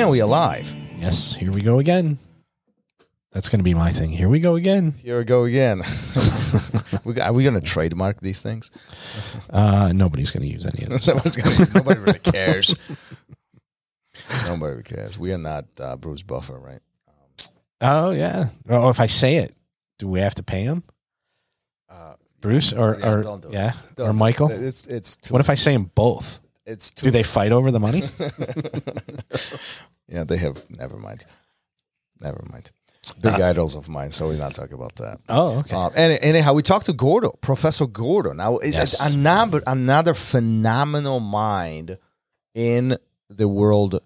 And we alive. Yes, here we go again. That's going to be my thing. Here we go again. Here we go again. we are we going to trademark these things? Uh, nobody's going to use any of this. Nobody's gonna, nobody really cares. nobody cares. We are not uh, Bruce Buffer, right? oh yeah. Oh, if I say it, do we have to pay him, Uh, Bruce or Yeah, or do yeah or Michael? It's it's What if I say them both? it's too Do they fight over the money? Yeah, they have. Never mind. Never mind. Big Uh, idols of mine, so we're not talking about that. Oh, okay. Um, and anyhow, we talked to Gordo, Professor Gordo. Now, it's Yes. another another phenomenal mind in the world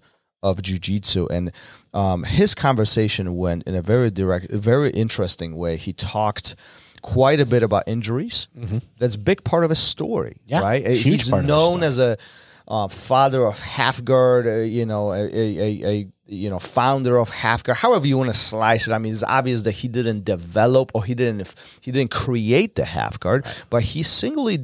of jujitsu, and um, his conversation went in a very direct, very interesting way. He talked quite a bit about injuries. That's a big part of his story, Mm-hmm. Yeah, right? huge He's part of his known as a uh, father of half guard, uh, you know, a, a, a, a you know founder of half guard. However you want to slice it. I mean, it's obvious that he didn't develop or he didn't he didn't create the half guard, but he singly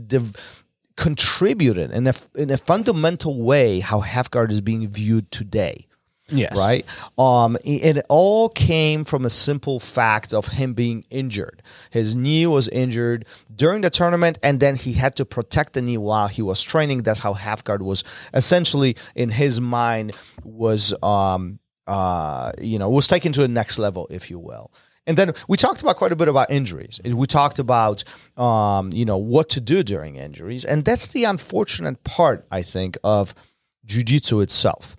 contributed in a in a fundamental way how half guard is being viewed today yes. right? Um, it all came from a simple fact of him being injured. His knee was injured during the tournament, and then he had to protect the knee while he was training. That's how half guard was essentially in his mind was um uh you know was taken to the next level, if you will. And then we talked about quite a bit about injuries. We talked about, um, you know, what to do during injuries, and that's the unfortunate part, I think, of jujitsu itself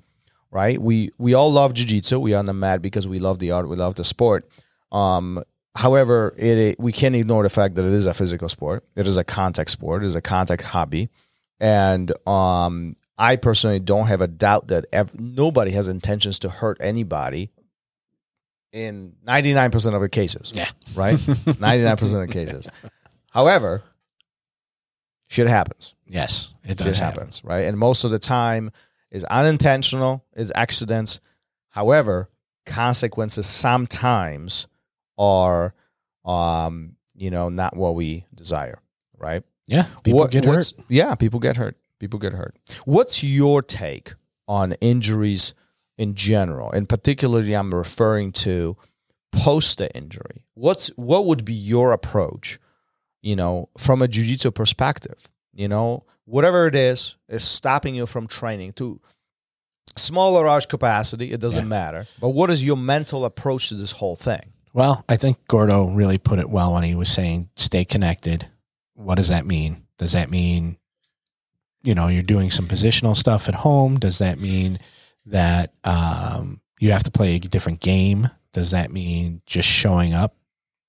right? We we all love jiu-jitsu. We are on the mat because we love the art, we love the sport. Um, however, it, it we can't ignore the fact that it is a physical sport. It is a contact sport. It is a contact hobby, and um, I personally don't have a doubt that ev- nobody has intentions to hurt anybody. In ninety nine percent of the cases, Yeah. right, ninety nine percent of the cases. However, shit happens Yes, it it does happen. happens, right? And most of the time is unintentional, is accidents. However, consequences sometimes are, um, you know, not what we desire, right? Yeah, people What- get hurt. Yeah, people get hurt. People get hurt. What's your take on injuries in general? And particularly, I'm referring to post the injury. What's what would be your approach? You know, from a jujitsu perspective, you know, whatever it is is stopping you from training to small or large capacity. It doesn't Yeah. matter. But what is your mental approach to this whole thing? Well, I think Gordo really put it well when he was saying stay connected. What does that mean? Does that mean, you know, you're doing some positional stuff at home? Does that mean that um, you have to play a different game? Does that mean just showing up,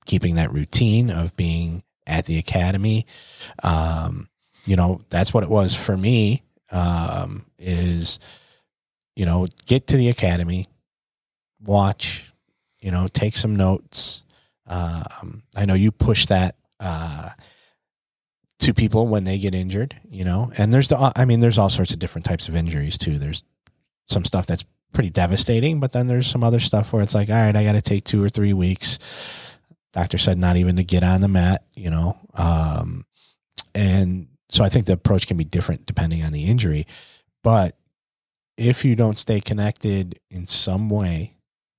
keeping that routine of being at the academy? Um, you know, that's what it was for me. Um, is you know, get to the academy, watch, you know, take some notes. Um, I know you push that uh, to people when they get injured, you know, and there's the, I mean, there's all sorts of different types of injuries too. There's some stuff that's pretty devastating, but then there's some other stuff where it's like, all right, I got to take two or three weeks. Doctor said not even to get on the mat, you know, um, and so I think the approach can be different depending on the injury, but if you don't stay connected in some way,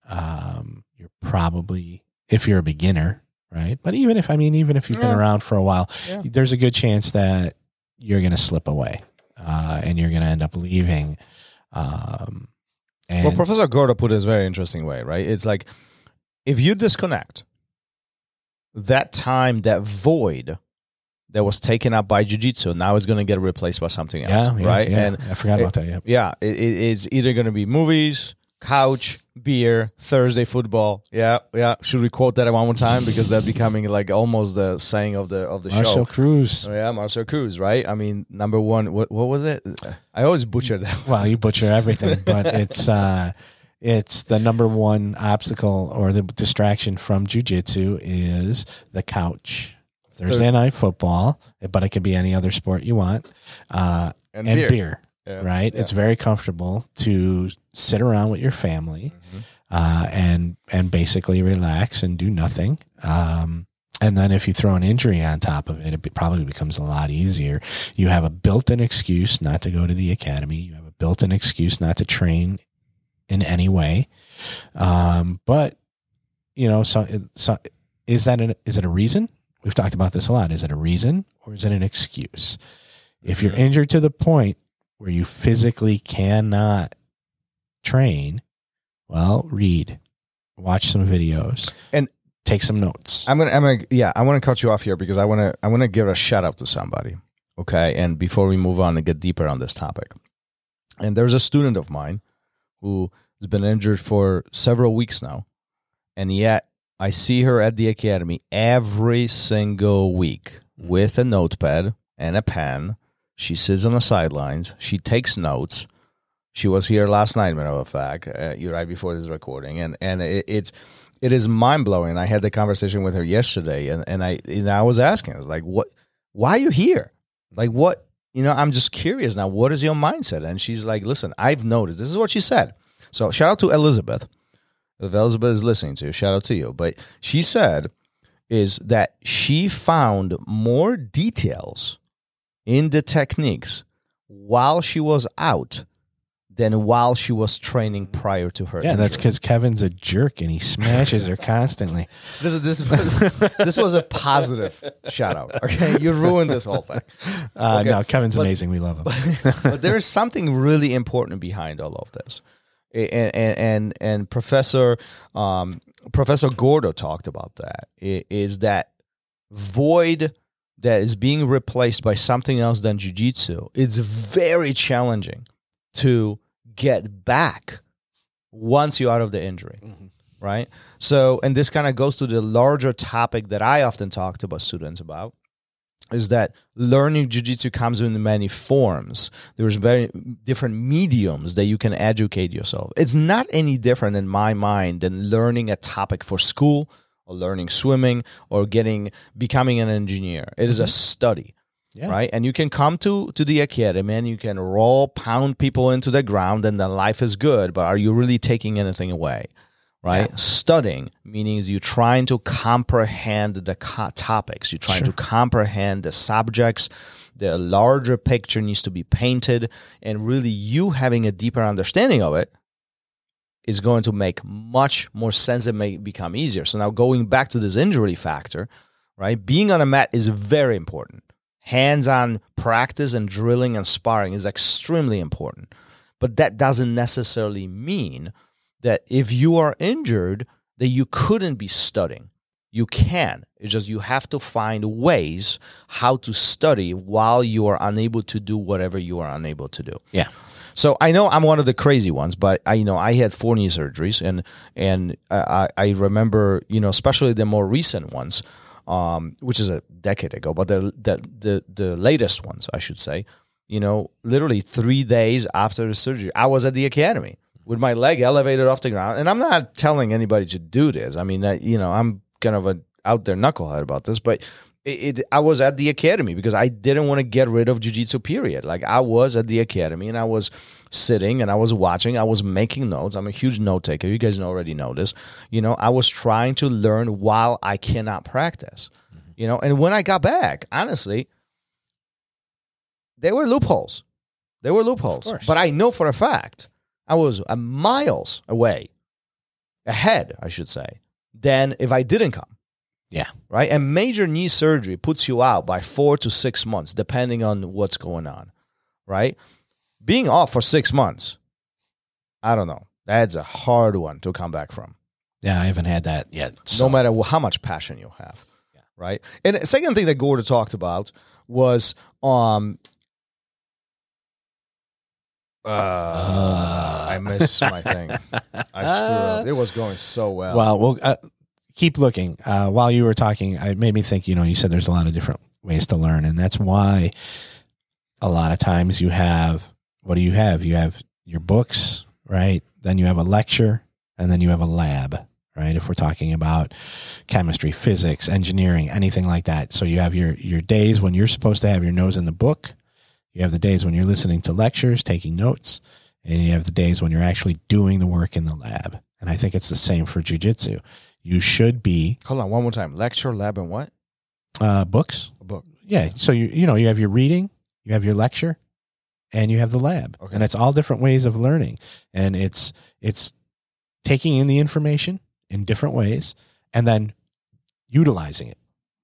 um, you're probably if you're a beginner, right? But even if I mean, even if you've Yeah. been around for a while, Yeah. there's a good chance that you're going to slip away, uh, and you're going to end up leaving. Um, and well, Professor Gordo put it in a very interesting way, right? It's like if you disconnect that time, that void that was taken up by jiu-jitsu, now it's going to get replaced by something else, yeah, yeah, right? yeah. And I forgot about that. Yeah, yeah, it, it- it's either going to be movies, couch, beer, Thursday football. Yeah, yeah. Should we quote that one more time because that's becoming like almost the saying of the of the Marcel show. Cruz. Oh, yeah, Marcel Cruz, right? I mean, number one. What what was it? I always butcher that. Well, you butcher everything, but it's uh, it's the number one obstacle or the distraction from jujitsu is the couch. Thursday night football, but it could be any other sport you want, uh, And and, beer. beer. Yeah. right? Yeah. It's very comfortable to sit around with your family Mm-hmm. uh, and and basically relax and do nothing. Um, and then if you throw an injury on top of it, it probably becomes a lot easier. You have a built-in excuse not to go to the academy. You have a built-in excuse not to train in any way. Um, but you know, so, so is that an, is it a reason? We've talked about this a lot. Is it a reason or is it an excuse? If you're injured to the point where you physically cannot train, well, read, watch some videos, And- take some notes. I'm gonna, I'm gonna, yeah, I want to cut you off here because I want to, I want to give a shout out to somebody. Okay, and before we move on and get deeper on this topic, and there's a student of mine who has been injured for several weeks now, and yet I see her at the academy every single week with a notepad and a pen. She sits on the sidelines. She takes notes. She was here last night, matter of fact, uh, right before this recording, and and it, it's it is mind blowing. I had the conversation with her yesterday, and and I and I was asking, I was like, what? Why are you here? Like what? You know, I'm just curious now. What is your mindset? And she's like, listen, I've noticed. This is what she said. So shout out to Elizabeth. If Elizabeth is listening to shout out to you. But she said is that she found more details in the techniques while she was out than while she was training prior to her. yeah, that's because Kevin's a jerk and he smashes her constantly. this this was this was a positive shout out. Okay, you ruined this whole thing. Uh, Okay, No, Kevin's but- amazing. We love him. but there is something really important behind all of this, and and and, and Professor um, Professor Gordo talked about that. Is that void that is being replaced by something else than jujitsu? It's very challenging to get back once you're out of the injury right? So, and this kind of goes to the larger topic that I often talk to about students about is that learning jiu-jitsu comes in many forms. There's very different mediums that you can educate yourself. It's not any different in my mind than learning a topic for school or learning swimming or getting becoming an engineer. It is a mm-hmm. study Yeah. right? And you can come to to the academy and you can roll pound people into the ground, and then life is good. But are you really taking anything away? Right? Studying meaning is you trying to comprehend the co- topics. You're trying to comprehend the subjects. The larger picture needs to be painted, and really, you having a deeper understanding of it is going to make much more sense and make become easier. So now going back to this injury factor, right? Being on a mat is very important. Hands-on practice and drilling and sparring is extremely important. But that doesn't necessarily mean that if you are injured that you couldn't be studying. You can. It's just you have to find ways how to study while you are unable to do whatever you are unable to do. Yeah. So I know I'm one of the crazy ones, but I you know I had four knee surgeries, and and I, I remember you know especially the more recent ones, um, which is a decade ago, but the the the the latest ones I should say, you know, literally three days after the surgery, I was at the academy with my leg elevated off the ground, and I'm not telling anybody to do this. I mean, that you know, I'm kind of a out there knucklehead about this, but it, it, I was at the academy because I didn't want to get rid of jujitsu. Period. Like I was at the academy and I was sitting and I was watching. I was making notes. I'm a huge note taker. You guys already know this. You know, I was trying to learn while I cannot practice. Mm-hmm. You know, and when I got back, honestly, there were loopholes. There were loopholes. But I know for a fact I was a miles away, ahead, I should say, than if I didn't come Yeah. right? And major knee surgery puts you out by four to six months, depending on what's going on, right? Being off for six months, I don't know. That's a hard one to come back from, Yeah, I haven't had that yet. So. no matter how much passion you have, Yeah. right? And the second thing that Gordo talked about was um. Uh, I missed my thing. I screwed up. It was going so well. Well, we'll uh, keep looking. Uh, while you were talking, it made me think. You know, you said there's a lot of different ways to learn, and that's why a lot of times you have. What do you have? You have your books, right? Then you have a lecture, and then you have a lab, right? If we're talking about chemistry, physics, engineering, anything like that. So you have your your days when you're supposed to have your nose in the book. You have the days when you're listening to lectures, taking notes, and you have the days when you're actually doing the work in the lab. And I think it's the same for jujitsu. You should be Hold on, one more time. Lecture, lab, and what? uh, books. A book. Yeah. So you you know you have your reading, you have your lecture, and you have the lab, Okay. and it's all different ways of learning, and it's it's taking in the information in different ways, and then utilizing it.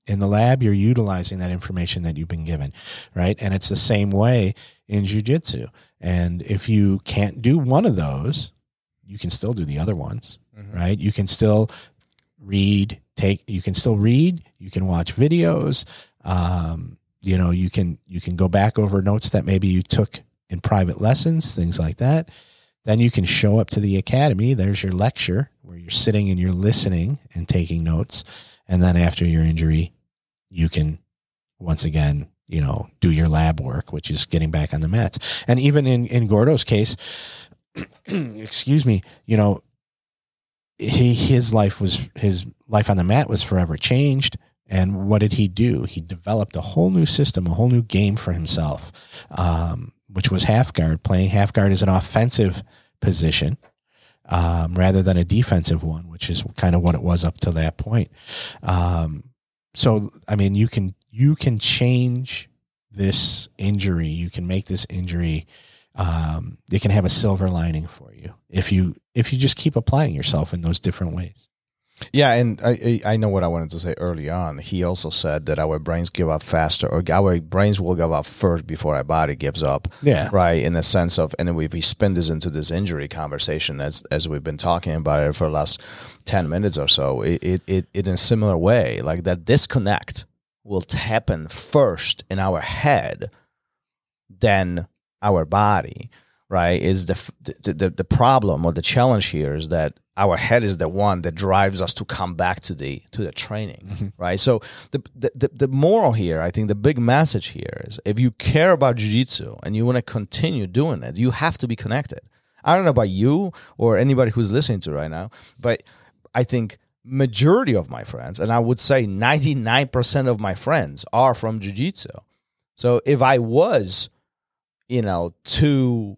In the lab, you're utilizing that information that you've been given, right? And it's the same way in jujitsu. And if you can't do one of those, you can still do the other ones Mhm. right? You can still read, take, you can still read, you can watch videos. Um, you know, you can, you can go back over notes that maybe you took in private lessons, things like that. Then you can show up to the academy. There's your lecture where you're sitting and you're listening and taking notes. And then after your injury, you can once again, you know, do your lab work, which is getting back on the mats. And even in, in Gordo's case, excuse me, you know, he his life was his life on the mat was forever changed. And what did he do? He developed a whole new system, a whole new game for himself, um, which was half guard. Playing half guard is an offensive position um, rather than a defensive one, which is kind of what it was up to that point. Um, so, I mean, you can you can change this injury. You can make this injury. Um, it can have a silver lining for you if you if you just keep applying yourself in those different ways. Yeah, and I I I know what I wanted to say early on. He also said that our brains give up faster, or our brains will give up first before our body gives up. Yeah. right. In the sense of, and if we spin this into this injury conversation, as as we've been talking about it for the last ten minutes or so, it it, it, it in a similar way, like that disconnect will happen first in our head, then our body. Right is the the the problem or the challenge here is that our head is the one that drives us to come back to the to the training mm-hmm. right? So the, the the the moral here i think the big message here is if you care about jiu-jitsu and you want to continue doing it you have to be connected. I don't know about you or anybody who's listening to right now but i think majority of my friends and i would say 99% of my friends are from jiu-jitsu. So if i was you know to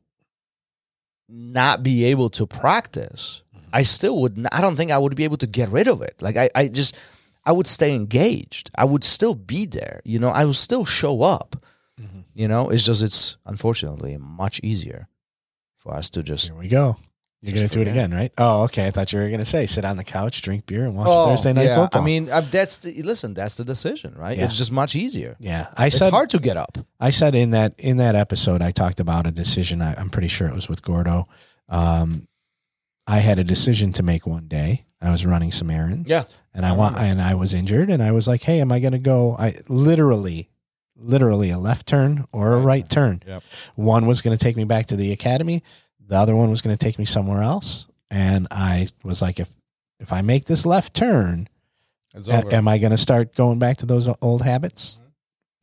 not be able to practice I still would. Not, I don't think I would be able to get rid of it. Like I, I just, I would stay engaged. I would still be there. You know, I would still show up. You know, it's just it's unfortunately much easier for us to just. Here we go. You're going to do it again, right? Oh, okay. I thought you were going to say sit on the couch, drink beer, and watch Oh, Thursday night yeah. football. I mean, uh, that's the listen. That's the decision, right? Yeah. It's just much easier. yeah, I said It's said hard to get up. I said in that in that episode, I talked about a decision. I, I'm pretty sure it was with Gordo. Um, I had a decision to make one day. I was running some errands. Yeah. and I want and I was injured, and I was like, "Hey, am I going to go?" I literally, literally a left turn or a Right right turn. Yep. One was going to take me back to the academy. The other one was going to take me somewhere else. And I was like, if if I make this left turn, a- am I going to start going back to those old habits? Mm-hmm.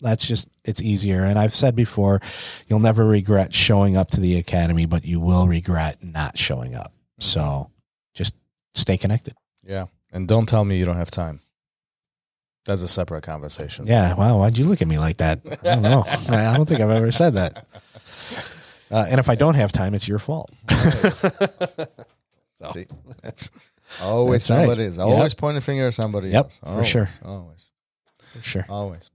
That's just it's easier. And I've said before, you'll never regret showing up to the academy, but you will regret not showing up. Mm-hmm. So just stay connected. yeah, and don't tell me you don't have time. That's a separate conversation. Yeah. Wow. Why'd you look at me like that? I don't know. I don't think I've ever said that. Uh, and if I don't have time, it's your fault. So. See? always That's right. somebody is Yep. always pointing a finger at somebody Yep, else. for sure. Always. For sure. Always.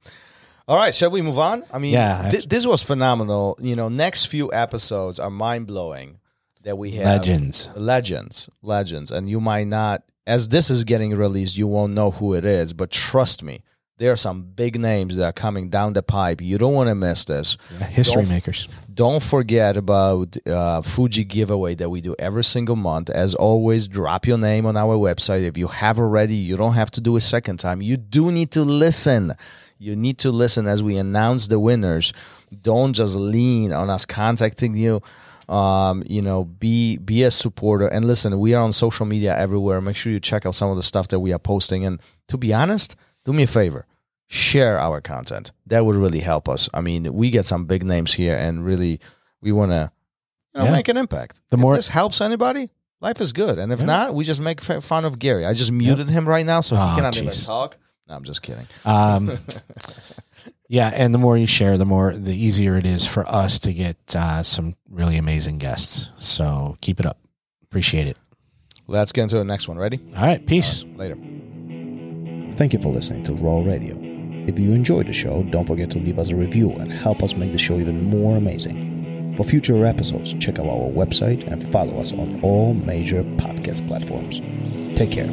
All right, shall we move on? I mean, Yeah, thi- this was phenomenal. You know, next few episodes are mind blowing that we have Legends. legends, legends, and you might not, as this is getting released, you won't know who it is. But trust me, there are some big names that are coming down the pipe. You don't want to miss this. Yeah, history Don't- makers. Don't forget about uh, Fuji giveaway that we do every single month. As always, drop your name on our website. If you have already, you don't have to do a second time. You do need to listen. You need to listen as we announce the winners. Don't just lean on us contacting you. Um, you know, be be a supporter and listen. We are on social media everywhere. Make sure you check out some of the stuff that we are posting. And to be honest, do me a favor share our content. That would really help us. I mean, we get some big names here, and really, we want to you know, Yeah. make an impact. The if more- this helps anybody, life is good. And if Yeah. not, we just make f- fun of Gary. I just muted him right now, so Oh, he cannot even talk. No, I'm just kidding. Um, Yeah, and the more you share, the more the easier it is for us to get uh, some really amazing guests. So keep it up. Appreciate it. Let's get into the next one. Ready? All right, peace. Later. Thank you for listening to Roll Radio. If you enjoyed the show, don't forget to leave us a review and help us make the show even more amazing. For future episodes, check out our website and follow us on all major podcast platforms. Take care.